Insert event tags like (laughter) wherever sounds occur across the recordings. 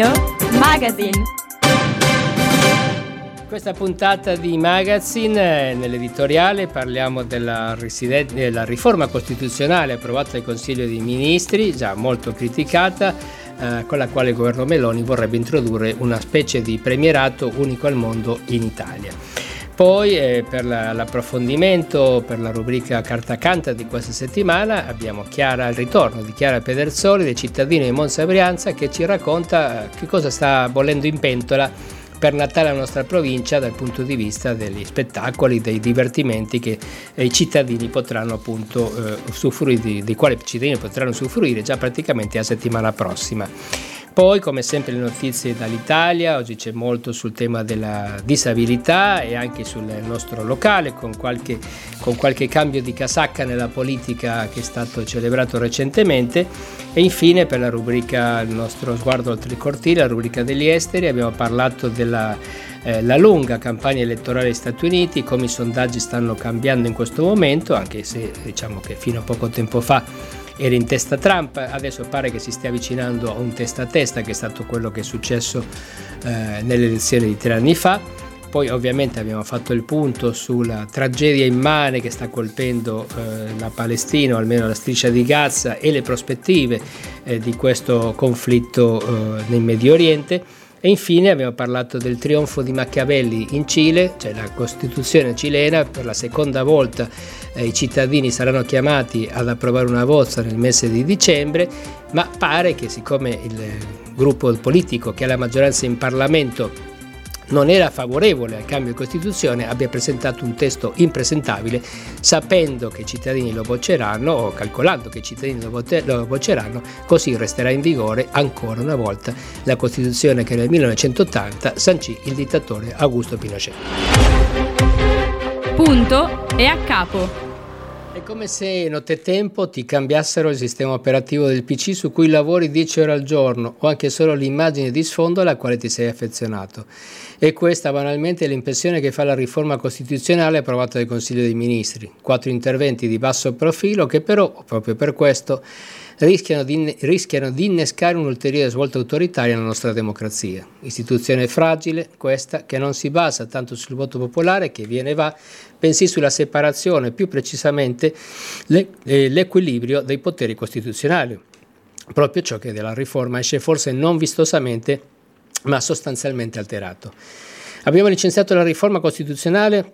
Leo Magazine. Questa puntata di Magazine, eh, nell'editoriale, parliamo della, risiden- della riforma costituzionale approvata dal Consiglio dei Ministri, già molto criticata, eh, con la quale il governo Meloni vorrebbe introdurre una specie di premierato unico al mondo in Italia. Poi eh, per la, l'approfondimento, per la rubrica Carta Canta di questa settimana abbiamo Chiara, il ritorno di Chiara Pedersoli, dei cittadini di Monza Brianza, che ci racconta eh, che cosa sta bollendo in pentola per Natale la nostra provincia dal punto di vista degli spettacoli, dei divertimenti che eh, i cittadini potranno appunto eh, usufruire, dei quali i cittadini potranno usufruire già praticamente la settimana prossima. Poi, come sempre, le notizie dall'Italia, oggi c'è molto sul tema della disabilità e anche sul nostro locale, con qualche, con qualche cambio di casacca nella politica che è stato celebrato recentemente. E infine, per la rubrica Il nostro sguardo oltre il cortile, la rubrica degli esteri, abbiamo parlato della eh, la lunga campagna elettorale degli Stati Uniti, come i sondaggi stanno cambiando in questo momento, anche se diciamo che fino a poco tempo fa era in testa Trump, adesso pare che si stia avvicinando a un testa a testa, che è stato quello che è successo eh, nelle elezioni di tre anni fa. Poi ovviamente abbiamo fatto il punto sulla tragedia immane che sta colpendo eh, la Palestina, o almeno la striscia di Gaza, e le prospettive eh, di questo conflitto eh, nel Medio Oriente e infine abbiamo parlato del trionfo di Machiavelli in Cile, cioè la Costituzione cilena, per la seconda volta eh, i cittadini saranno chiamati ad approvare una bozza nel mese di dicembre, ma pare che siccome il gruppo politico che ha la maggioranza in Parlamento non era favorevole al cambio di Costituzione abbia presentato un testo impresentabile sapendo che i cittadini lo bocceranno o calcolando che i cittadini lo, bocceranno, così resterà in vigore ancora una volta la Costituzione che nel 1980 sancì il dittatore Augusto Pinochet. Punto e a capo. È come se nottetempo ti cambiassero il sistema operativo del PC su cui lavori 10 ore al giorno o anche solo l'immagine di sfondo alla quale ti sei affezionato. E questa banalmente è l'impressione che fa la riforma costituzionale approvata dal Consiglio dei Ministri. Quattro interventi di basso profilo che però, proprio per questo, rischiano di, rischiano di innescare un'ulteriore svolta autoritaria nella nostra democrazia. Istituzione fragile, questa, che non si basa tanto sul voto popolare che viene e va, bensì sulla separazione, più precisamente le, eh, l'equilibrio dei poteri costituzionali. Proprio ciò che dalla riforma esce forse non vistosamente ma sostanzialmente alterato. Abbiamo licenziato la riforma costituzionale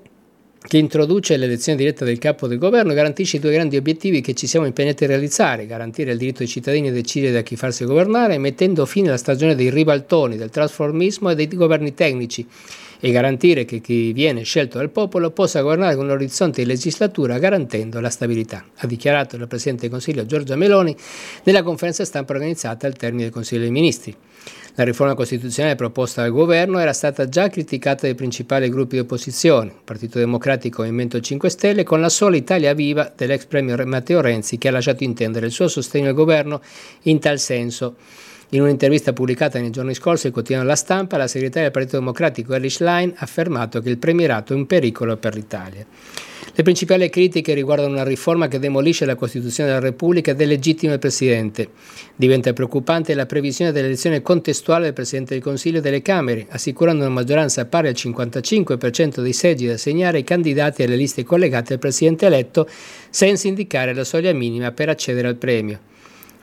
che introduce l'elezione diretta del capo del governo garantisce i due grandi obiettivi che ci siamo impegnati a realizzare, garantire il diritto dei cittadini a decidere da chi farsi governare, mettendo fine alla stagione dei ribaltoni, del trasformismo e dei governi tecnici e garantire che chi viene scelto dal popolo possa governare con un orizzonte di legislatura garantendo la stabilità, ha dichiarato il Presidente del Consiglio Giorgia Meloni nella conferenza stampa organizzata al termine del Consiglio dei Ministri. La riforma costituzionale proposta dal governo era stata già criticata dai principali gruppi di opposizione, Partito Democratico e Movimento 5 Stelle, con la sola Italia Viva dell'ex premier Matteo Renzi che ha lasciato intendere il suo sostegno al governo in tal senso. In un'intervista pubblicata nei giorni scorsi al quotidiano La Stampa, la segretaria del Partito Democratico Elish Line ha affermato che il premierato è un pericolo per l'Italia. Le principali critiche riguardano una riforma che demolisce la Costituzione della Repubblica e delegittima il Presidente. Diventa preoccupante la previsione dell'elezione contestuale del Presidente del Consiglio e delle Camere, assicurando una maggioranza pari al 55% dei seggi da assegnare ai candidati alle liste collegate al Presidente eletto, senza indicare la soglia minima per accedere al premio.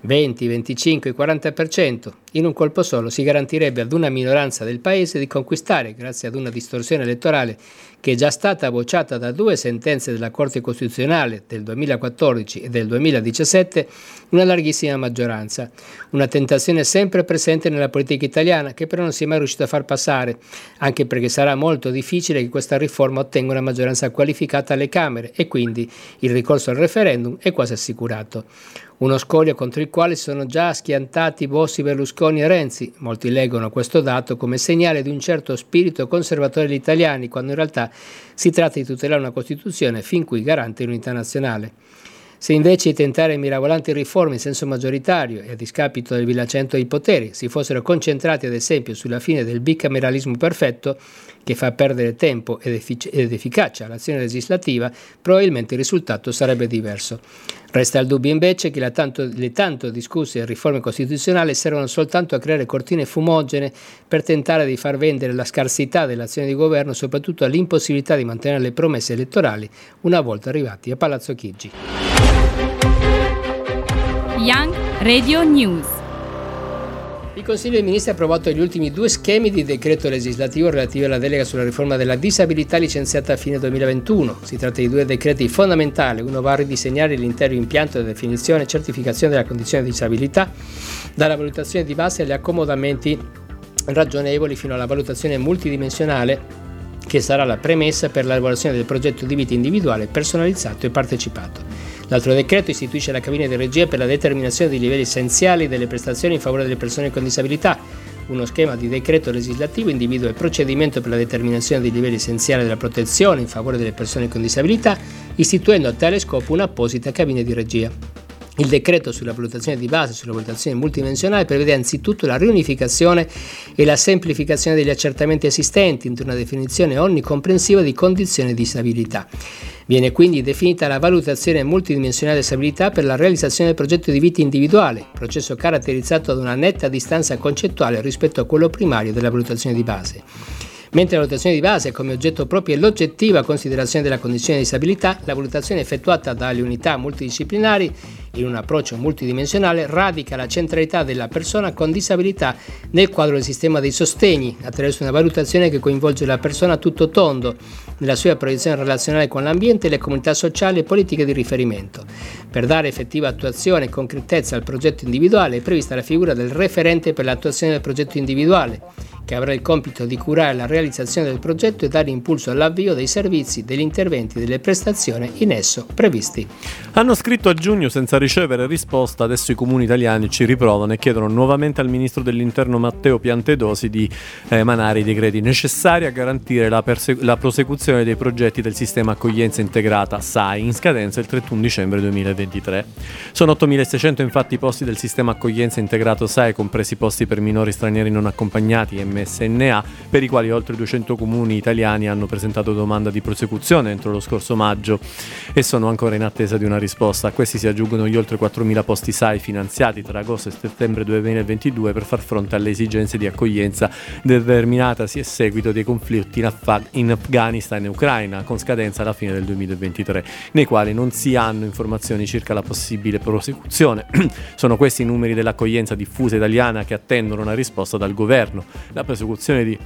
20, 25, 40%, in un colpo solo si garantirebbe ad una minoranza del Paese di conquistare, grazie ad una distorsione elettorale che è già stata bocciata da due sentenze della Corte Costituzionale del 2014 e del 2017, una larghissima maggioranza. Una tentazione sempre presente nella politica italiana che però non si è mai riuscita a far passare, anche perché sarà molto difficile che questa riforma ottenga una maggioranza qualificata alle Camere e quindi il ricorso al referendum è quasi assicurato uno scoglio contro il quale si sono già schiantati Bossi, Berlusconi e Renzi. Molti leggono questo dato come segnale di un certo spirito conservatore degli italiani, quando in realtà si tratta di tutelare una Costituzione fin qui garante l'unità nazionale. Se invece di tentare mirabolanti riforme in senso maggioritario e a discapito del bilanciamento dei poteri si fossero concentrati ad esempio sulla fine del bicameralismo perfetto, che fa perdere tempo ed, effic- ed efficacia all'azione legislativa, probabilmente il risultato sarebbe diverso. Resta il dubbio invece che tanto, le tanto discusse riforme costituzionali servono soltanto a creare cortine fumogene per tentare di far vendere la scarsità dell'azione di governo, soprattutto all'impossibilità di mantenere le promesse elettorali una volta arrivati a Palazzo Chigi. Radio News. Il Consiglio dei Ministri ha approvato gli ultimi due schemi di decreto legislativo relativi alla delega sulla riforma della disabilità licenziata a fine 2021. Si tratta di due decreti fondamentali. Uno va a ridisegnare l'intero impianto di definizione e certificazione della condizione di disabilità, dalla valutazione di base agli accomodamenti ragionevoli fino alla valutazione multidimensionale che sarà la premessa per l'elaborazione del progetto di vita individuale personalizzato e partecipato. L'altro decreto istituisce la cabina di regia per la determinazione dei livelli essenziali delle prestazioni in favore delle persone con disabilità. Uno schema di decreto legislativo individua il procedimento per la determinazione dei livelli essenziali della protezione in favore delle persone con disabilità, istituendo a tale scopo un'apposita cabina di regia. Il decreto sulla valutazione di base sulla valutazione multidimensionale prevede anzitutto la riunificazione e la semplificazione degli accertamenti esistenti entro una definizione onnicomprensiva di condizione di disabilità. Viene quindi definita la valutazione multidimensionale di disabilità per la realizzazione del progetto di vita individuale, processo caratterizzato da una netta distanza concettuale rispetto a quello primario della valutazione di base mentre la valutazione di base ha come oggetto proprio l'oggettiva considerazione della condizione di disabilità, la valutazione effettuata dalle unità multidisciplinari in un approccio multidimensionale radica la centralità della persona con disabilità nel quadro del sistema dei sostegni, attraverso una valutazione che coinvolge la persona tutto tondo nella sua proiezione relazionale con l'ambiente le comunità sociali e politiche di riferimento. Per dare effettiva attuazione e concretezza al progetto individuale è prevista la figura del referente per l'attuazione del progetto individuale, che avrà il compito di curare la realizzazione del progetto e dare impulso all'avvio dei servizi, degli interventi e delle prestazioni in esso previsti. Hanno scritto a giugno senza ricevere risposta, adesso i comuni italiani ci riprovano e chiedono nuovamente al ministro dell'interno Matteo Piantedosi di emanare i decreti necessari a garantire la, perse- la prosecuzione dei progetti del sistema accoglienza integrata SAI in scadenza il 31 dicembre 2023. Sono 8.600 infatti i posti del sistema accoglienza integrato SAI, compresi posti per minori stranieri non accompagnati e MSNA, per i quali oltre 200 comuni italiani hanno presentato domanda di prosecuzione entro lo scorso maggio e sono ancora in attesa di una risposta. A questi si aggiungono gli oltre 4.000 posti SAI finanziati tra agosto e settembre 2022 per far fronte alle esigenze di accoglienza determinatasi a seguito dei conflitti in, Af- in Afghanistan e Ucraina, con scadenza alla fine del 2023, nei quali non si hanno informazioni circa la possibile prosecuzione. (clears throat) sono questi i numeri dell'accoglienza diffusa italiana che attendono una risposta dal governo. La la prosecuzione di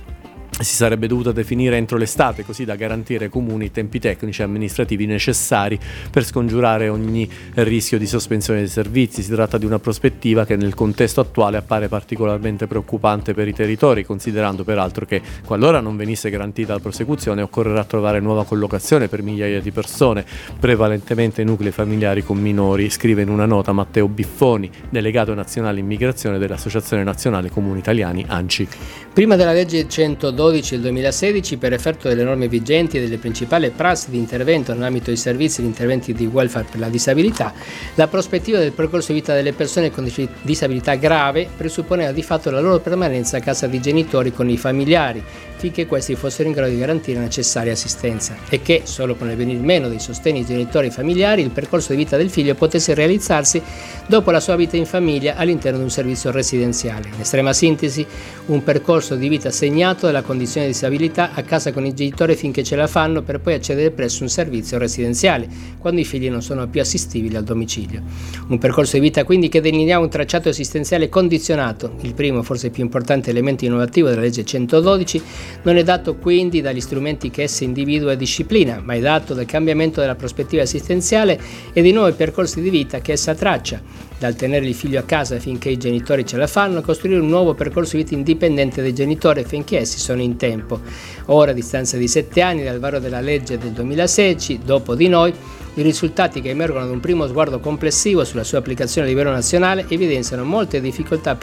si sarebbe dovuta definire entro l'estate, così da garantire ai comuni i tempi tecnici e amministrativi necessari per scongiurare ogni rischio di sospensione dei servizi. Si tratta di una prospettiva che nel contesto attuale appare particolarmente preoccupante per i territori, considerando peraltro che qualora non venisse garantita la prosecuzione occorrerà trovare nuova collocazione per migliaia di persone, prevalentemente nuclei familiari con minori, scrive in una nota Matteo Biffoni, delegato nazionale immigrazione dell'Associazione Nazionale Comuni Italiani ANCI. Prima della legge 112 2012 e il 2016 per effetto delle norme vigenti e delle principali prassi di intervento nell'ambito dei servizi e di interventi di welfare per la disabilità, la prospettiva del percorso di vita delle persone con disabilità grave presupponeva di fatto la loro permanenza a casa di genitori con i familiari, finché questi fossero in grado di garantire la necessaria assistenza e che, solo con il venir meno dei sostegni genitori familiari, il percorso di vita del figlio potesse realizzarsi dopo la sua vita in famiglia all'interno di un servizio residenziale. In estrema sintesi, un percorso di vita segnato dalla condizione di disabilità a casa con i genitori finché ce la fanno per poi accedere presso un servizio residenziale, quando i figli non sono più assistibili al domicilio. Un percorso di vita quindi che delinea un tracciato esistenziale condizionato, il primo forse più importante elemento innovativo della legge 112, non è dato quindi dagli strumenti che essa individua e disciplina, ma è dato dal cambiamento della prospettiva assistenziale e dei nuovi percorsi di vita che essa traccia, dal tenere il figlio a casa finché i genitori ce la fanno a costruire un nuovo percorso di vita indipendente dai genitori finché essi sono in tempo. Ora, a distanza di sette anni dal varo della legge del 2016, dopo di noi, I risultati che emergono ad un primo sguardo complessivo sulla sua applicazione a livello nazionale evidenziano molte difficoltà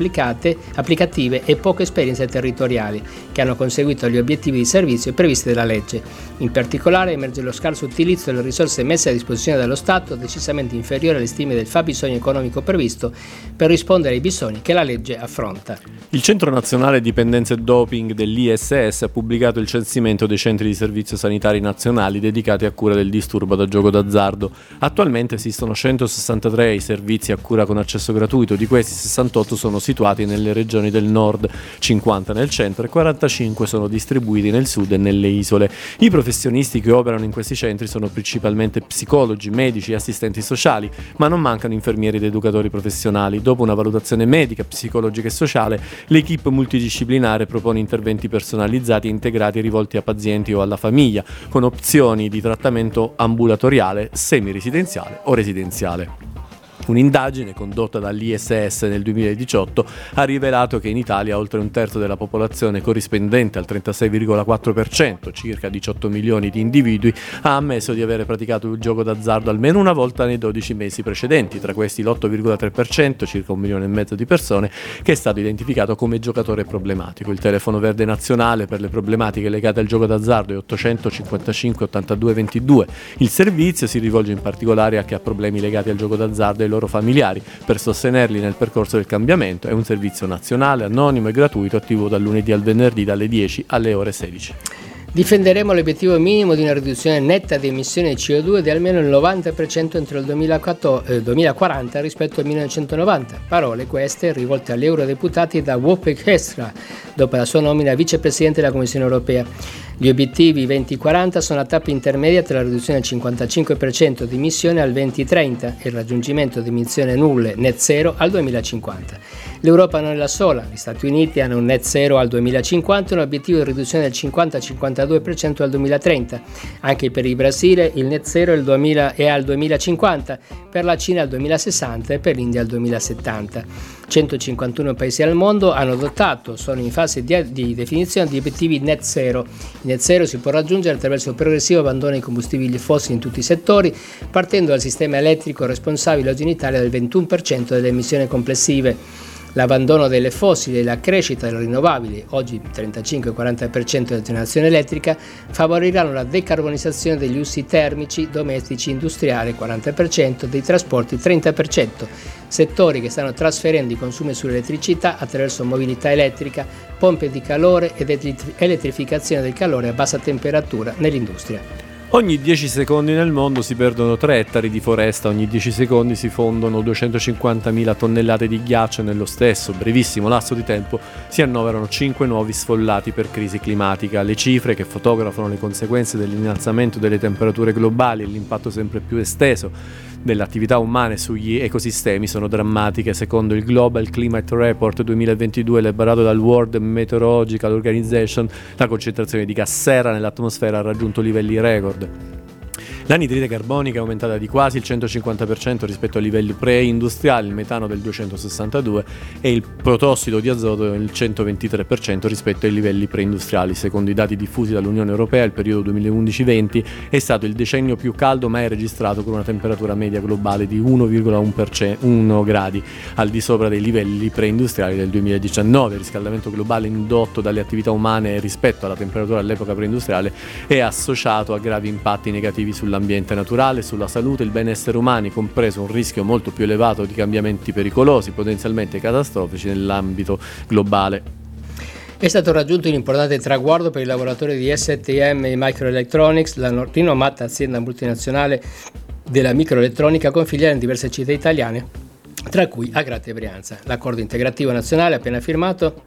applicative e poche esperienze territoriali che hanno conseguito gli obiettivi di servizio previsti dalla legge. In particolare emerge lo scarso utilizzo delle risorse messe a disposizione dallo Stato, decisamente inferiore alle stime del fabbisogno economico previsto per rispondere ai bisogni che la legge affronta. Il Centro Nazionale Dipendenze e Doping dell'ISS ha pubblicato il censimento dei centri di servizio sanitari nazionali dedicati a cura del disturbo da gioco d'azzardo. Attualmente esistono 163 servizi a cura con accesso gratuito, di questi 68 sono situati nelle regioni del nord, 50 nel centro e 45 sono distribuiti nel sud e nelle isole. I professionisti che operano in questi centri sono principalmente psicologi, medici e assistenti sociali, ma non mancano infermieri ed educatori professionali. Dopo una valutazione medica, psicologica e sociale, l'equipe multidisciplinare propone interventi personalizzati e integrati rivolti a pazienti o alla famiglia, con opzioni di trattamento ambulatoriale, semi-residenziale o residenziale. Un'indagine condotta dall'ISS nel 2018 ha rivelato che in Italia oltre un terzo della popolazione corrispondente al 36,4%, circa 18 milioni di individui, ha ammesso di avere praticato il gioco d'azzardo almeno una volta nei 12 mesi precedenti, tra questi l'8,3%, circa un milione e mezzo di persone, che è stato identificato come giocatore problematico. Il telefono verde nazionale per le problematiche legate al gioco d'azzardo è 855 82 22. Il servizio si rivolge in particolare a chi ha problemi legati al gioco d'azzardo e loro familiari per sostenerli nel percorso del cambiamento. È un servizio nazionale, anonimo e gratuito, attivo dal lunedì al venerdì dalle 10 alle ore 16. Difenderemo l'obiettivo minimo di una riduzione netta di emissioni di CO2 di almeno il 90% entro il 2040 rispetto al 1990. Parole queste rivolte agli eurodeputati da Wopek Estra, dopo la sua nomina vicepresidente della Commissione europea. Gli obiettivi 2040 sono la tappa intermedia tra la riduzione del 55% di emissioni al 2030 e il raggiungimento di emissioni nulle net zero al 2050. L'Europa non è la sola, gli Stati Uniti hanno un net zero al 2050 e un obiettivo di riduzione del 50-52% al 2030. Anche per il Brasile il net zero è, 2000, è al 2050, per la Cina al 2060 e per l'India al 2070. 151 paesi al mondo hanno adottato, sono in fase di, di, definizione di obiettivi net zero. Il net zero si può raggiungere attraverso il progressivo abbandono dei combustibili fossili in tutti i settori, partendo dal sistema elettrico responsabile oggi in Italia del 21% delle emissioni complessive. L'abbandono delle fossili e la crescita delle rinnovabili, oggi 35-40% della generazione elettrica, favoriranno la decarbonizzazione degli usi termici, domestici, industriali 40%, dei trasporti 30%, settori che stanno trasferendo i consumi sull'elettricità attraverso mobilità elettrica, pompe di calore ed elettrificazione del calore a bassa temperatura nell'industria. Ogni 10 secondi nel mondo si perdono 3 ettari di foresta, ogni 10 secondi si fondono 250.000 tonnellate di ghiaccio e nello stesso brevissimo lasso di tempo si annoverano 5 nuovi sfollati per crisi climatica. Le cifre che fotografano le conseguenze dell'innalzamento delle temperature globali e l'impatto sempre più esteso delle attività umane sugli ecosistemi sono drammatiche. Secondo il Global Climate Report 2022 elaborato dal World Meteorological Organization, la concentrazione di gas serra nell'atmosfera ha raggiunto livelli record. L'anidride carbonica è aumentata di quasi il 150% rispetto ai livelli pre-industriali, il metano del 262% e il protossido di azoto del 123% rispetto ai livelli pre-industriali. Secondo i dati diffusi dall'Unione Europea, il periodo 2011-20 è stato il decennio più caldo mai registrato con una temperatura media globale di 1,1 gradi, al di sopra dei livelli pre-industriali del 2019. Il riscaldamento globale indotto dalle attività umane rispetto alla temperatura all'epoca pre-industriale è associato a gravi impatti negativi sulla sull'ambiente naturale, sulla salute e il benessere umani, compreso un rischio molto più elevato di cambiamenti pericolosi, potenzialmente catastrofici nell'ambito globale. È stato raggiunto un importante traguardo per i lavoratori di STM Microelectronics, la rinomata azienda multinazionale della microelettronica con filiali in diverse città italiane, tra cui Agrate e Brianza. L'accordo integrativo nazionale appena firmato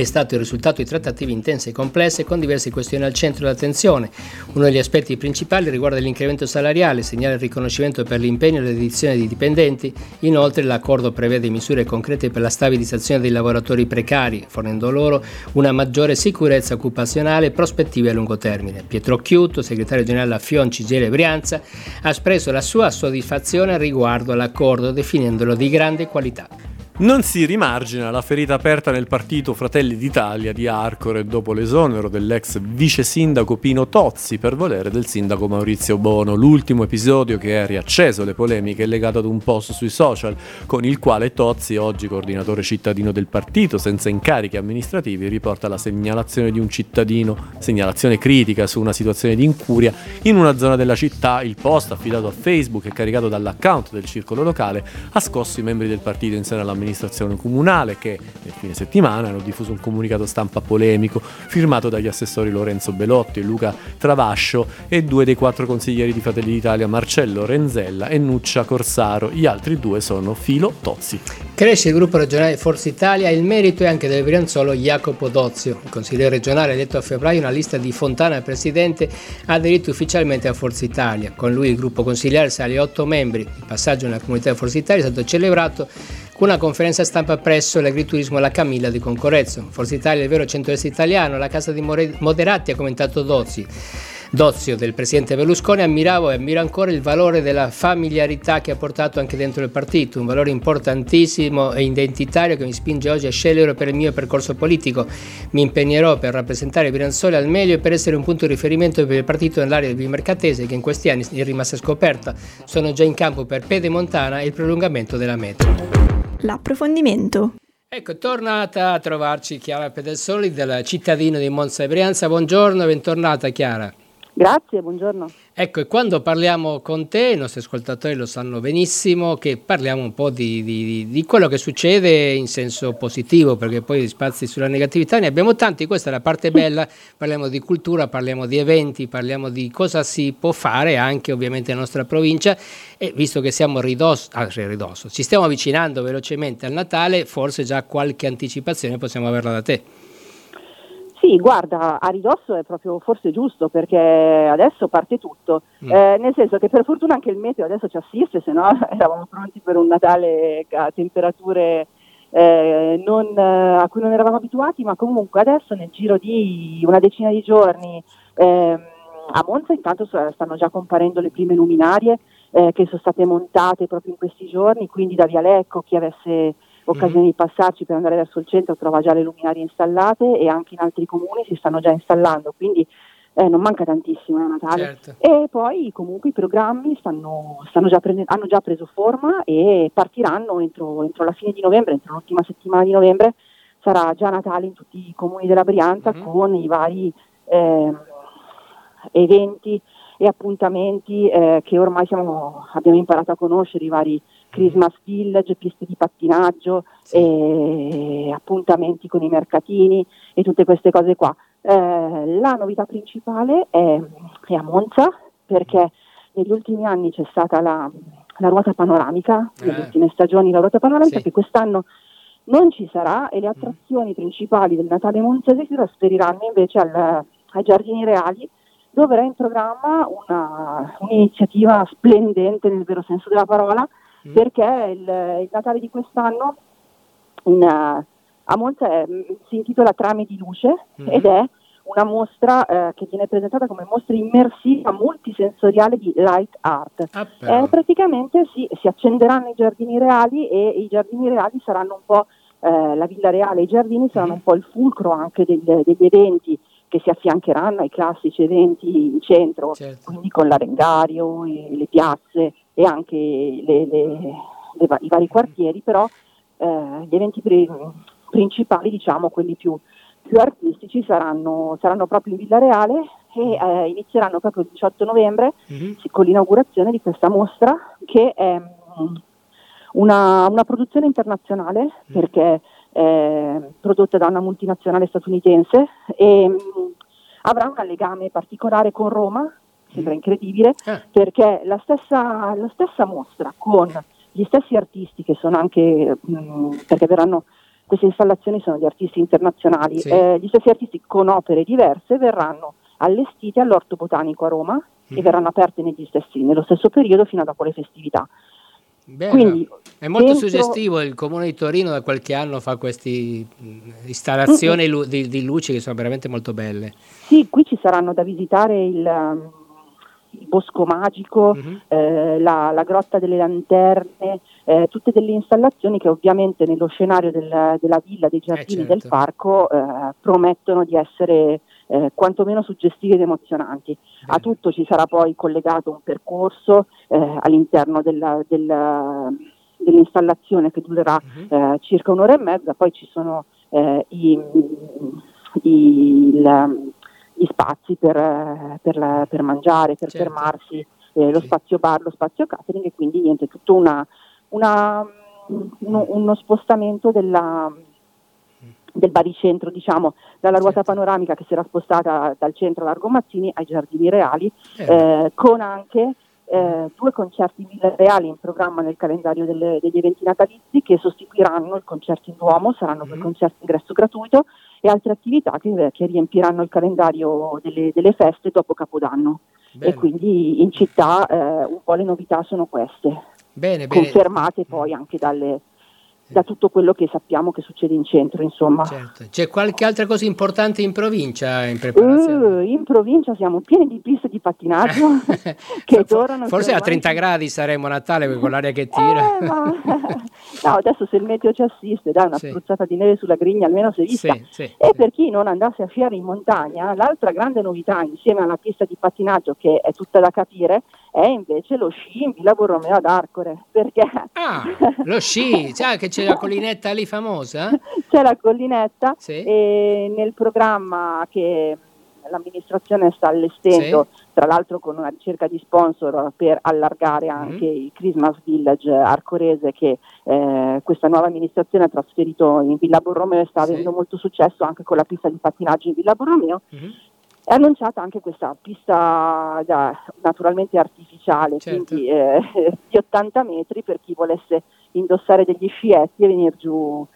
è stato il risultato di trattative intense e complesse con diverse questioni al centro dell'attenzione. Uno degli aspetti principali riguarda l'incremento salariale, segnala il riconoscimento per l'impegno e l'edizione di dipendenti. Inoltre l'accordo prevede misure concrete per la stabilizzazione dei lavoratori precari, fornendo loro una maggiore sicurezza occupazionale e prospettive a lungo termine. Pietro Chiuto, segretario generale a Fion Cigele Brianza, ha espresso la sua soddisfazione riguardo all'accordo definendolo di grande qualità. Non si rimargina la ferita aperta nel partito Fratelli d'Italia di Arcore dopo l'esonero dell'ex vice sindaco Pino Tozzi per volere del sindaco Maurizio Bono. L'ultimo episodio che ha riacceso le polemiche è legato ad un post sui social con il quale Tozzi, oggi coordinatore cittadino del partito senza incarichi amministrativi, riporta la segnalazione di un cittadino, segnalazione critica su una situazione di incuria in una zona della città. Il post affidato a Facebook e caricato dall'account del circolo locale ha scosso i membri del partito in seno all'amministrazione amministrazione comunale che nel fine settimana hanno diffuso un comunicato stampa polemico firmato dagli assessori Lorenzo Belotti e Luca Travascio e due dei quattro consiglieri di Fratelli d'Italia Marcello Renzella e Nuccia Corsaro. Gli altri due sono Filo Tozzi. Cresce il gruppo regionale Forza Italia, il merito è anche del Brianzolo Jacopo Dozio. Il consigliere regionale eletto a febbraio una lista di Fontana Presidente ha aderito ufficialmente a Forza Italia. Con lui il gruppo consigliare sale a otto membri. Il passaggio nella comunità Forza Italia è stato celebrato con una conferenza stampa presso l'agriturismo La Camilla di Concorrezzo. Forza Italia è il vero centro-est italiano, la casa di Moderati ha commentato Dozzi. Dozio del presidente Berlusconi ammiravo e ammiro ancora il valore della familiarità che ha portato anche dentro il partito, un valore importantissimo e identitario che mi spinge oggi a scegliere per il mio percorso politico. Mi impegnerò per rappresentare Biranzoli al meglio e per essere un punto di riferimento per il partito nell'area del Bimercatese che in questi anni è rimasta scoperta. Sono già in campo per Pedemontana e il prolungamento della metro l'approfondimento. Ecco, tornata a trovarci Chiara Pedelsoli del cittadino di Monza e Brianza. Buongiorno, bentornata Chiara. Grazie, buongiorno. Ecco, e quando parliamo con te, i nostri ascoltatori lo sanno benissimo, che parliamo un po' di, di, di, quello che succede in senso positivo, perché poi spazi sulla negatività ne abbiamo tanti, questa è la parte bella, parliamo di cultura, parliamo di eventi, parliamo di cosa si può fare anche ovviamente nella nostra provincia e visto che siamo ridosso, ah, ridosso ci stiamo avvicinando velocemente al Natale, forse già qualche anticipazione possiamo averla da te. Sì, guarda, a ridosso è proprio forse giusto perché adesso parte tutto, mm. eh, nel senso che per fortuna anche il meteo adesso ci assiste, se no (laughs) eravamo pronti per un Natale a temperature eh, non, a cui non eravamo abituati, ma comunque adesso nel giro di una decina di giorni eh, a Monza intanto stanno già comparendo le prime luminarie eh, che sono state montate proprio in questi giorni, quindi da Via Lecco chi avesse occasione di passarci per andare verso il centro trova già le luminarie installate e anche in altri comuni si stanno già installando, quindi eh, non manca tantissimo a Natale. Certo. E poi comunque i programmi stanno, stanno già prende, hanno già preso forma e partiranno entro, entro, la fine di novembre, entro l'ultima settimana di novembre, sarà già Natale in tutti i comuni della Brianza mm-hmm. con i vari eh, eventi e appuntamenti eh, che ormai siamo, abbiamo imparato a conoscere, i vari Christmas Village, piste di pattinaggio, sì. appuntamenti con i mercatini e tutte queste cose qua. Eh, la novità principale è, è, a Monza perché negli ultimi anni c'è stata la, la ruota panoramica, eh. nelle ultime stagioni la ruota panoramica sì. che quest'anno non ci sarà e le attrazioni mm. principali del Natale monzese si trasferiranno invece al, ai giardini reali dove era in programma una, un'iniziativa splendente nel vero senso della parola mm. perché il, il, Natale di quest'anno in, a Monza è, si intitola Trame di luce mm. ed è una mostra eh, che viene presentata come mostra immersiva multisensoriale di light art. Ah, eh, praticamente si, si, accenderanno i giardini reali e i giardini reali saranno un po' eh, la villa reale, i giardini saranno mm. un po' il fulcro anche degli, degli eventi che si affiancheranno ai classici eventi in centro, certo. quindi con l'arengario, le piazze e anche le, le, le, i vari quartieri, però eh, gli eventi pri- principali, diciamo quelli più, più artistici, saranno, saranno, proprio in Villa Reale e eh, inizieranno proprio il 18 novembre mm-hmm. con l'inaugurazione di questa mostra che è mm, una, una produzione internazionale mm-hmm. perché eh, prodotta da una multinazionale statunitense e mh, mm, avrà un legame particolare con Roma, sembra mm. incredibile, eh. perché la stessa, la stessa, mostra con gli stessi artisti che sono anche, mh, mm, perché verranno, queste installazioni sono di artisti internazionali, sì. eh, gli stessi artisti con opere diverse verranno allestiti all'Orto Botanico a Roma mm. e verranno aperte stessi, nello stesso periodo fino a dopo le festività. Quindi, è molto dentro... suggestivo, il comune di Torino da qualche anno fa queste installazioni mm-hmm. di, di, luci che sono veramente molto belle. Sì, qui ci saranno da visitare il, um, il Bosco Magico, Mhm. eh, la, la Grotta delle Lanterne, eh, tutte delle installazioni che ovviamente nello scenario del- della villa, dei giardini certo. del parco eh, promettono di essere eh, quantomeno suggestive ed emozionanti. A Bene. tutto ci sarà poi collegato un percorso eh, all'interno della- del- dell'installazione che durerà Mhm. eh, circa un'ora e mezza, poi ci sono eh, i, i- il- gli spazi per, eh, per la- per mangiare, per Certo. fermarsi, eh, lo Sì. spazio bar, lo spazio catering e quindi niente, tutto una, una- uno, uno spostamento della- del baricentro, diciamo, dalla ruota Certo. panoramica che si era spostata dal centro Largo Mazzini ai giardini reali, Eh, eh, con anche eh, due concerti Reali in programma nel calendario delle- degli eventi natalizi che sostituiranno il concerto in Duomo, saranno due Mhm. concerti ingresso gratuito e altre attività che, che riempiranno il calendario delle, delle feste dopo Capodanno. bene. E quindi in città eh, un po' le novità sono queste, Bene, bene. confermate poi anche dalle- da tutto quello che sappiamo che succede in centro, insomma. Certo. C'è qualche altra cosa importante in provincia in preparazione? Uh, in provincia siamo pieni di piste di pattinaggio (laughs) che durano Forse a ormai 30 gradi saremo a Natale con l'aria che tira. Eh, ma- (laughs) no, adesso se il meteo ci assiste, dai una Sì. spruzzata di neve sulla griglia almeno si è vista. Sì, sì, E per chi non andasse a sciare in montagna, l'altra grande novità insieme alla pista di pattinaggio che è tutta da capire è invece lo sci in Villa Borromeo ad Arcore, perché Ah, lo sci, sai che c'è la collinetta lì famosa? (laughs) c'è la collinetta Sì. e nel programma che l'amministrazione sta allestendo, tra l'altro con una ricerca di sponsor per allargare anche Mhm. il Christmas Village arcorese che eh, questa nuova amministrazione ha trasferito in Villa Borromeo e sta Sì. avendo molto successo anche con la pista di pattinaggio in Villa Borromeo. Mhm. È annunciata anche questa pista da- naturalmente artificiale, Certo. quindi eh, (laughs) di 80 metri per chi volesse indossare degli scietti e venire giù.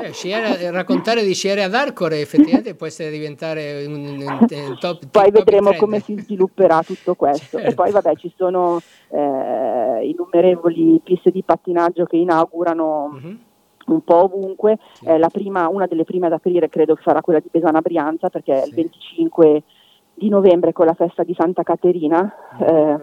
Eh, sciare- raccontare di sciare ad Arcore effettivamente può essere diventare un, un- un top Poi top vedremo trend. come si svilupperà tutto questo. Certo. E poi vabbè ci sono eh, innumerevoli piste di pattinaggio che inaugurano Mhm. Un po' ovunque. Sì. Eh, la prima- una delle prime ad aprire credo sarà quella di Besana Brianza perché Sì. il 25 di novembre con la festa di Santa Caterina. ehm,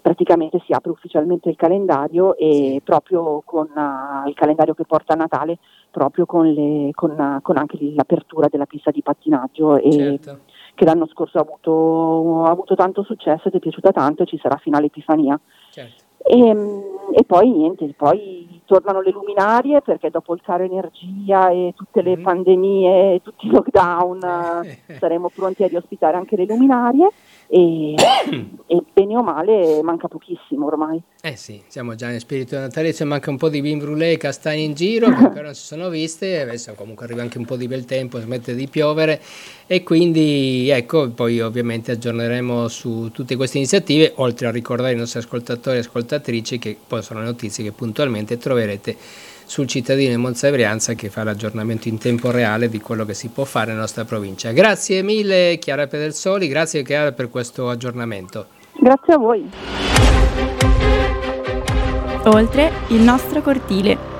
praticamente si apre ufficialmente il calendario e Sì. proprio con ah, il calendario che porta a Natale, proprio con, le- con, ah, con anche l'apertura della pista di pattinaggio e Certo. che l'anno scorso ha avuto, ha avuto tanto successo ed è piaciuta tanto e ci sarà fino all'Epifania. certo. E, e poi niente, poi tornano le luminarie perché dopo il caro energia e tutte le Mhm. pandemie e tutti i lockdown eh, saremo pronti a riospitare anche le luminarie e, e bene o male manca pochissimo ormai. Eh sì, siamo già in spirito natalizio, manca un po' di vin e castagne in giro che ancora non si sono viste, adesso comunque arriva anche un po' di bel tempo, smette di piovere e quindi ecco, poi ovviamente aggiorneremo su tutte queste iniziative, oltre a ricordare i nostri ascoltatori e ascoltatrici che poi sono notizie che puntualmente troverete sul cittadino di Monza e Brianza che fa l'aggiornamento in tempo reale di quello che si può fare nella nostra provincia. Grazie mille Chiara Pedersoli, grazie Chiara per questo aggiornamento. Grazie a voi. Oltre il nostro cortile.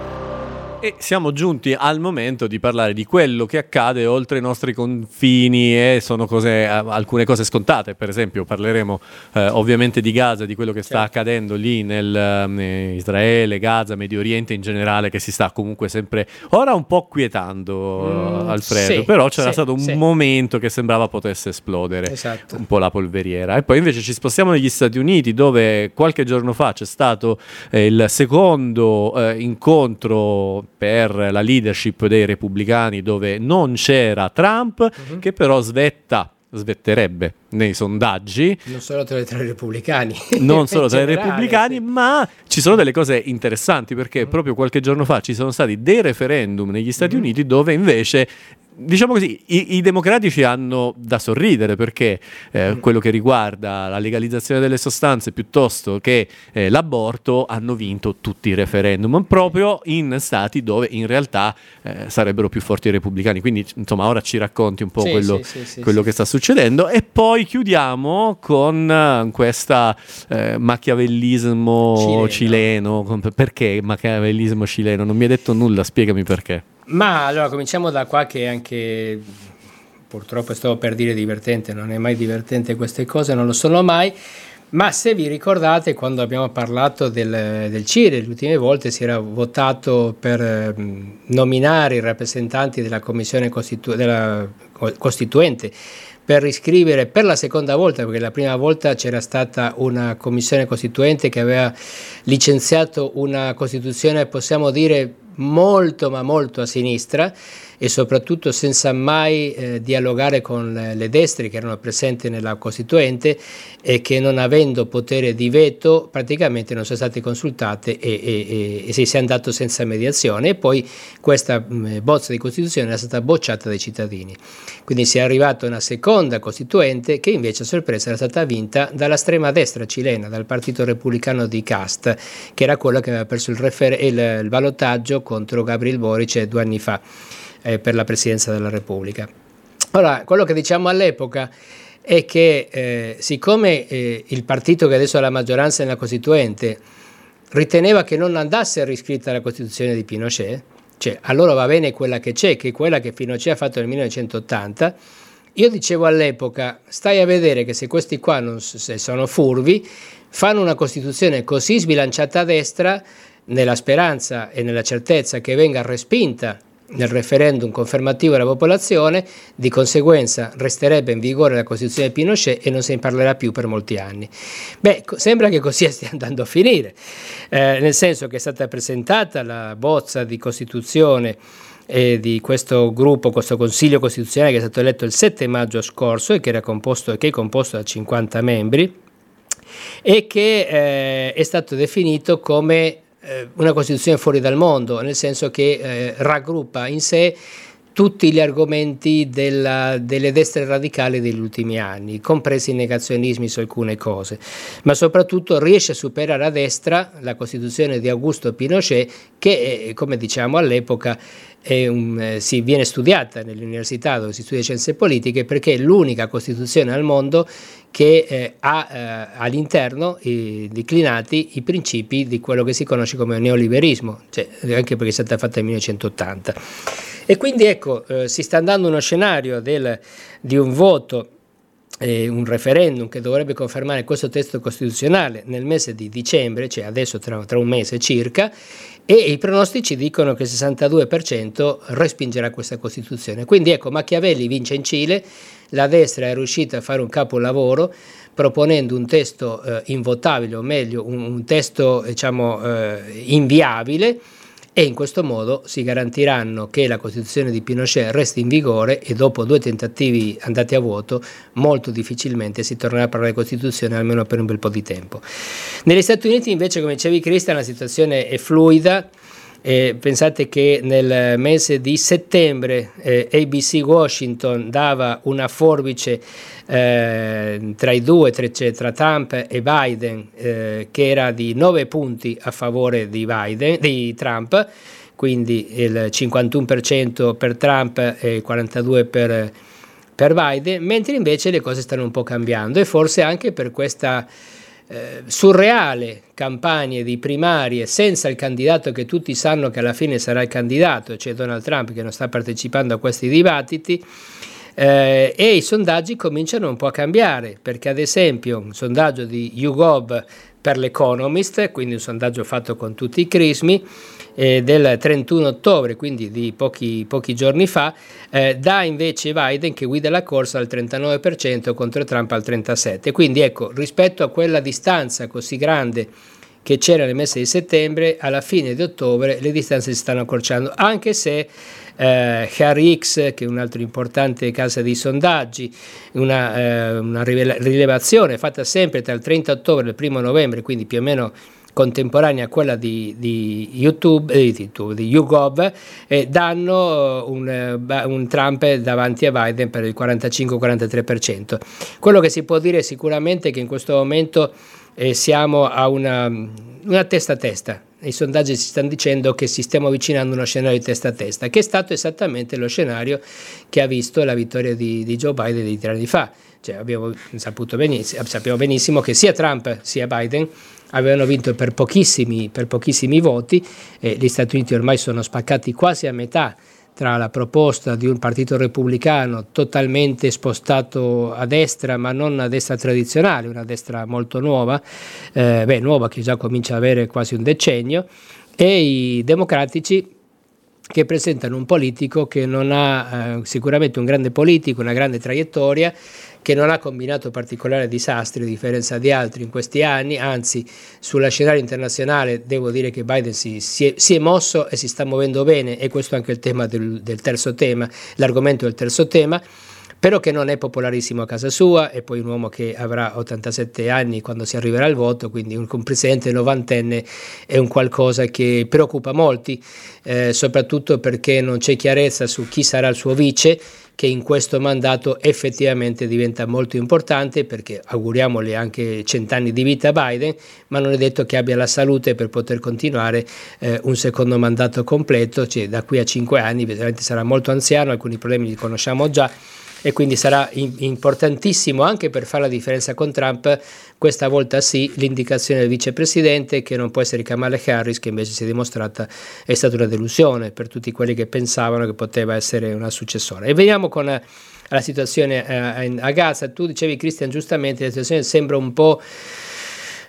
E siamo giunti al momento di parlare di quello che accade oltre i nostri confini e sono cose, eh, alcune cose scontate. Per esempio, parleremo eh, ovviamente di Gaza, di quello che sta Certo. accadendo lì nel eh, Israele, Gaza, Medio Oriente in generale, che si sta comunque sempre ora un po' quietando, Mm, Alfredo. sì, Però c'era sì, stato un sì. momento che sembrava potesse esplodere Esatto. un po' la polveriera. E poi invece ci spostiamo negli Stati Uniti, dove qualche giorno fa c'è stato eh, il secondo eh, incontro per la leadership dei repubblicani, dove non c'era Trump, Mhm. che però svetta, svetterebbe nei sondaggi. Non solo tra i tre repubblicani. (laughs) Non solo tra i repubblicani, sì. Mm. ma ci sono delle cose interessanti perché proprio qualche giorno fa ci sono stati dei referendum negli Stati Mhm. Uniti dove invece diciamo così, i, i democratici hanno da sorridere perché eh, Mm. quello che riguarda la legalizzazione delle sostanze piuttosto che eh, l'aborto hanno vinto tutti i referendum, proprio in stati dove in realtà eh, sarebbero più forti i repubblicani. Quindi, insomma, ora ci racconti un po' Sì, quello, sì, sì, quello che sta succedendo e poi chiudiamo con eh, questa eh, machiavellismo Cileno. cileno. Perché machiavellismo cileno? Non mi hai detto nulla, spiegami perché. Ma allora cominciamo da qua che anche purtroppo stavo per dire divertente, non è mai divertente queste cose, non lo sono mai. Ma se vi ricordate, quando abbiamo parlato del, del CIRE, le ultime volte si era votato per eh, nominare i rappresentanti della commissione costitu- della costituente per riscrivere per la seconda volta, perché la prima volta c'era stata una commissione costituente che aveva licenziato una Costituzione, possiamo dire, molto ma molto a sinistra e soprattutto senza mai eh, dialogare con le destre che erano presenti nella Costituente e che non avendo potere di veto praticamente non sono state consultate e, e, e si è andato senza mediazione e poi questa mh, bozza di Costituzione era stata bocciata dai cittadini. Quindi si è arrivato a una seconda Costituente che invece a sorpresa era stata vinta dalla estrema destra cilena, dal Partito Repubblicano di Cast, che era quello che aveva perso il, refer- il, il ballottaggio contro Gabriel Boric due anni fa eh, per la Presidenza della Repubblica. Ora, quello che diciamo all'epoca è che eh, siccome eh, il partito che adesso ha la maggioranza nella Costituente riteneva che non andasse riscritta la Costituzione di Pinochet, cioè allora va bene quella che c'è, che è quella che Pinochet ha fatto nel 1980, io dicevo all'epoca, stai a vedere che se questi qua non, se sono furbi, fanno una Costituzione così sbilanciata a destra, nella speranza e nella certezza che venga respinta nel referendum confermativo della popolazione, di conseguenza resterebbe in vigore la Costituzione di Pinochet e non se ne parlerà più per molti anni. Beh, sembra che così (laughs) stia andando a finire, eh, nel senso che è stata presentata la bozza di Costituzione eh, di questo gruppo, questo Consiglio Costituzionale che è stato eletto il 7 maggio scorso e che, composto, che è composto da 50 membri e che eh, è stato definito come una Costituzione fuori dal mondo, nel senso che eh, raggruppa in sé tutti gli argomenti della, delle destre radicali degli ultimi anni, compresi i negazionismi su alcune cose, ma soprattutto riesce a superare a destra la Costituzione di Augusto Pinochet che, eh, come diciamo all'epoca, un, eh, si viene studiata nelle università dove si studia scienze politiche perché è l'unica Costituzione al mondo che eh, ha eh, all'interno eh, declinati i principi di quello che si conosce come neoliberismo, cioè, anche perché è stata fatta nel 1980. E quindi ecco, eh, si sta andando uno scenario del, di un voto eh, un referendum che dovrebbe confermare questo testo costituzionale nel mese di dicembre, cioè adesso tra, tra un mese circa, e i pronostici dicono che il 62% respingerà questa Costituzione. Quindi ecco, Machiavelli vince in Cile, la destra è riuscita a fare un capolavoro proponendo un testo eh, invotabile, o meglio, un, un testo diciamo, eh, inviabile, e in questo modo si garantiranno che la Costituzione di Pinochet resti in vigore e dopo due tentativi andati a vuoto molto difficilmente si tornerà a parlare di Costituzione almeno per un bel po' di tempo. Negli Stati Uniti invece, come dicevi Cristian, la situazione è fluida. Eh, pensate che nel mese di settembre eh, ABC Washington dava una forbice eh, tra i due, tra, cioè, tra Trump e Biden, eh, che era di 9 punti a favore di, Biden, di Trump, quindi il 51% per Trump e il 42% per, per Biden, mentre invece le cose stanno un po' cambiando. E forse anche per questa eh, surreale campagne di primarie senza il candidato che tutti sanno che alla fine sarà il candidato, cioè Donald Trump che non sta partecipando a questi dibattiti, eh, e i sondaggi cominciano un po' a cambiare, perché ad esempio un sondaggio di YouGov per l'Economist, quindi un sondaggio fatto con tutti i crismi, eh, del 31 ottobre, quindi di pochi, pochi giorni fa, eh, dà invece Biden che guida la corsa al 39% contro Trump al 37%. Quindi ecco, rispetto a quella distanza così grande che c'era nel mese di settembre, alla fine di ottobre le distanze si stanno accorciando, anche se eh, X, che è un altro importante casa di sondaggi, una, eh, una rilevazione fatta sempre tra il 30 ottobre e il 1 novembre, quindi più o meno contemporanea a quella di, di YouTube, eh, di, di YouGov, eh, danno un, eh, un, Trump davanti a Biden per il 45-43%. Quello che si può dire sicuramente è che in questo momento eh, siamo a una, una testa a testa. I sondaggi ci stanno dicendo che ci stiamo avvicinando a uno scenario di testa a testa, che è stato esattamente lo scenario che ha visto la vittoria di, di Joe Biden di tre anni fa. Cioè abbiamo saputo benissimo, sappiamo benissimo che sia Trump sia Biden avevano vinto per pochissimi, per pochissimi voti, eh, gli Stati Uniti ormai sono spaccati quasi a metà tra la proposta di un partito repubblicano totalmente spostato a destra, ma non a destra tradizionale, una destra molto nuova, eh, beh, nuova che già comincia ad avere quasi un decennio, e i democratici che presentano un politico che non ha eh, sicuramente un grande politico, una grande traiettoria, che non ha combinato particolari disastri a differenza di altri in questi anni, anzi sulla scenario internazionale devo dire che Biden si, si, è, si è, mosso e si sta muovendo bene e questo è anche il tema del, del terzo tema, l'argomento del terzo tema però che non è popolarissimo a casa sua, è poi un uomo che avrà 87 anni quando si arriverà al voto, quindi un, un presidente novantenne è un qualcosa che preoccupa molti, eh, soprattutto perché non c'è chiarezza su chi sarà il suo vice, che in questo mandato effettivamente diventa molto importante perché auguriamole anche cent'anni di vita a Biden, ma non è detto che abbia la salute per poter continuare eh, un secondo mandato completo, cioè da qui a cinque anni veramente sarà molto anziano, alcuni problemi li conosciamo già e quindi sarà importantissimo anche per fare la differenza con Trump, questa volta sì, l'indicazione del vicepresidente che non può essere Kamala Harris, che invece si è dimostrata è stata una delusione per tutti quelli che pensavano che poteva essere una successora. E veniamo con eh, la situazione eh, a Gaza. Tu dicevi, Cristian, giustamente la situazione sembra un po'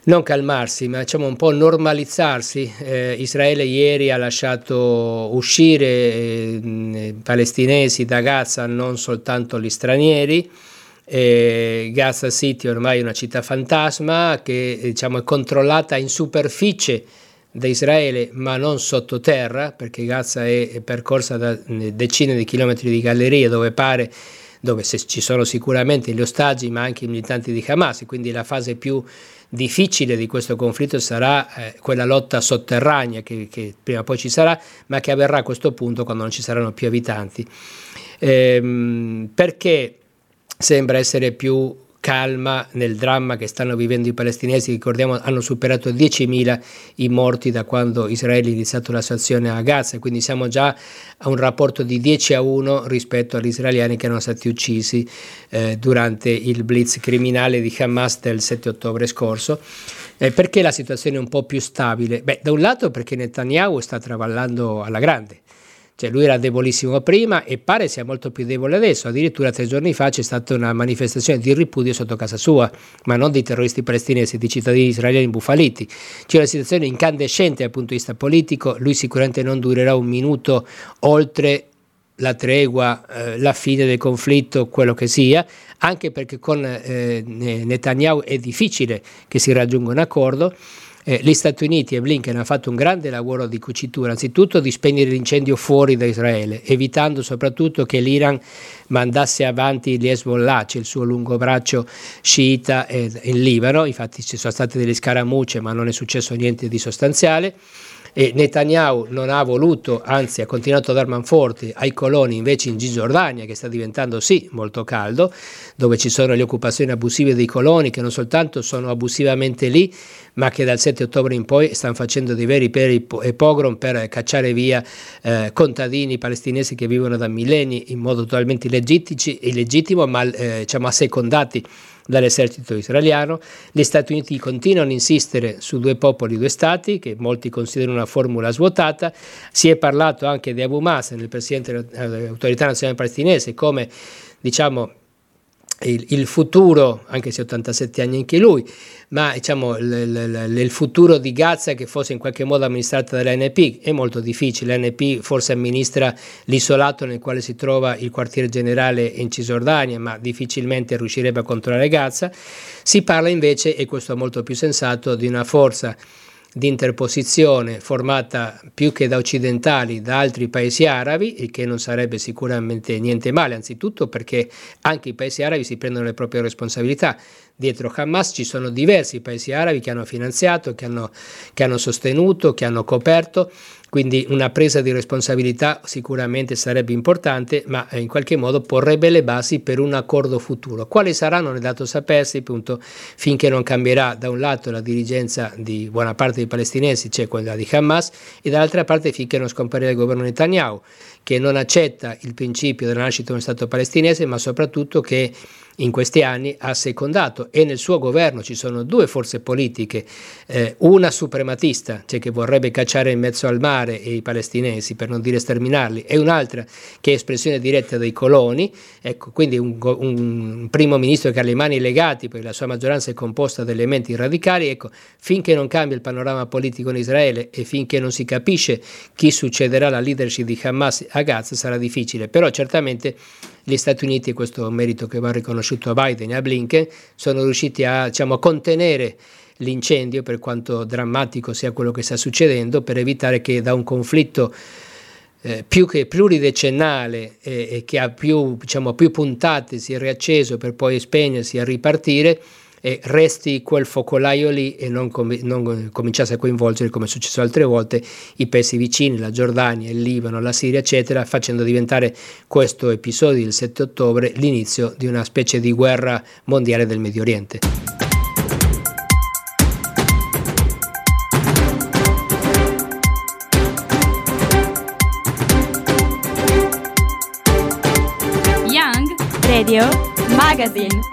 non calmarsi, ma diciamo un po' normalizzarsi. Eh, Israele ieri ha lasciato uscire eh, palestinesi da Gaza, non soltanto gli stranieri. Eh, Gaza City ormai è una città fantasma che diciamo, è controllata in superficie da Israele ma non sottoterra perché Gaza è, percorsa da eh, decine di chilometri di gallerie dove pare dove ci sono sicuramente gli ostaggi ma anche i militanti di Hamas quindi la fase più difficile di questo conflitto sarà eh, quella lotta sotterranea che, che, prima o poi ci sarà, ma che avverrà a questo punto quando non ci saranno più abitanti. Ehm, perché sembra essere più calma nel dramma che stanno vivendo i palestinesi, ricordiamo hanno superato 10.000 i morti da quando Israele ha iniziato la sua azione a Gaza, quindi siamo già a un rapporto di 10 a 1 rispetto agli israeliani che erano stati uccisi eh, durante il blitz criminale di Hamas del 7 ottobre scorso. Eh, perché la situazione è un po' più stabile? Beh, da un lato perché Netanyahu sta travallando alla grande, cioè lui era debolissimo prima e pare sia molto più debole adesso. Addirittura tre giorni fa c'è stata una manifestazione di ripudio sotto casa sua, ma non di terroristi palestinesi, di cittadini israeliani imbufaliti. C'è una situazione incandescente dal punto di vista politico. Lui sicuramente non durerà un minuto oltre la tregua, eh, la fine del conflitto, quello che sia, anche perché con eh, Netanyahu è difficile che si raggiunga un accordo. Eh, gli Stati Uniti e Blinken hanno fatto un grande lavoro di cucitura, anzitutto di spegnere l'incendio fuori da Israele, evitando soprattutto che l'Iran mandasse avanti gli Hezbollah, cioè il suo lungo braccio sciita eh, in Libano, infatti ci sono state delle scaramucce ma non è successo niente di sostanziale e Netanyahu non ha voluto, anzi ha continuato a dar manforti ai coloni invece in Cisgiordania che sta diventando sì molto caldo, dove ci sono le occupazioni abusive dei coloni che non soltanto sono abusivamente lì, ma che dal 7 ottobre in poi stanno facendo dei veri pogrom per cacciare via eh, contadini palestinesi che vivono da millenni in modo totalmente illegittimo, ma eh, diciamo assecondati dall'esercito israeliano. Gli Stati Uniti continuano a insistere su due popoli, due stati, che molti considerano una formula svuotata. Si è parlato anche di Abu Mazen, il presidente dell'autorità nazionale palestinese, come diciamo il, il, futuro, anche se 87 anni anche lui, ma diciamo il, il, il, futuro di Gaza che fosse in qualche modo amministrata dall'NP è molto difficile, l'NP forse amministra l'isolato nel quale si trova il quartiere generale in Cisgiordania, ma difficilmente riuscirebbe a controllare Gaza. Si parla invece, e questo è molto più sensato, di una forza di interposizione formata più che da occidentali da altri paesi arabi, il che non sarebbe sicuramente niente male, anzitutto perché anche i paesi arabi si prendono le proprie responsabilità. Dietro Hamas ci sono diversi paesi arabi che hanno finanziato, che hanno, che hanno sostenuto, che hanno coperto quindi una presa di responsabilità sicuramente sarebbe importante, ma in qualche modo porrebbe le basi per un accordo futuro. Quali saranno non è dato sapersi, appunto, finché non cambierà da un lato la dirigenza di buona parte dei palestinesi c'è quella di Hamas e dall'altra parte finché non scomparire il governo Netanyahu che non accetta il principio della nascita di uno Stato palestinese ma soprattutto che in questi anni ha secondato e nel suo governo ci sono due forze politiche, eh, una suprematista, cioè che vorrebbe cacciare in mezzo al mare i palestinesi per non dire sterminarli, e un'altra che è espressione diretta dei coloni, ecco, quindi un, un primo ministro che ha le mani legati perché la sua maggioranza è composta da elementi radicali, ecco, finché non cambia il panorama politico in Israele e finché non si capisce chi succederà alla leadership di Hamas a Gaza sarà difficile, però certamente gli Stati Uniti, questo merito che va riconosciuto a Biden e a Blinken, sono riusciti a, diciamo, contenere l'incendio, per quanto drammatico sia quello che sta succedendo, per evitare che da un conflitto eh, più che pluridecennale e, e che ha più, diciamo, più puntate si è riacceso per poi spegnersi e ripartire, e resti quel focolaio lì e non, com- non, cominciasse a coinvolgere, come è successo altre volte, i paesi vicini, la Giordania, il Libano, la Siria, eccetera, facendo diventare questo episodio del 7 ottobre l'inizio di una specie di guerra mondiale del Medio Oriente. Young Radio Magazine.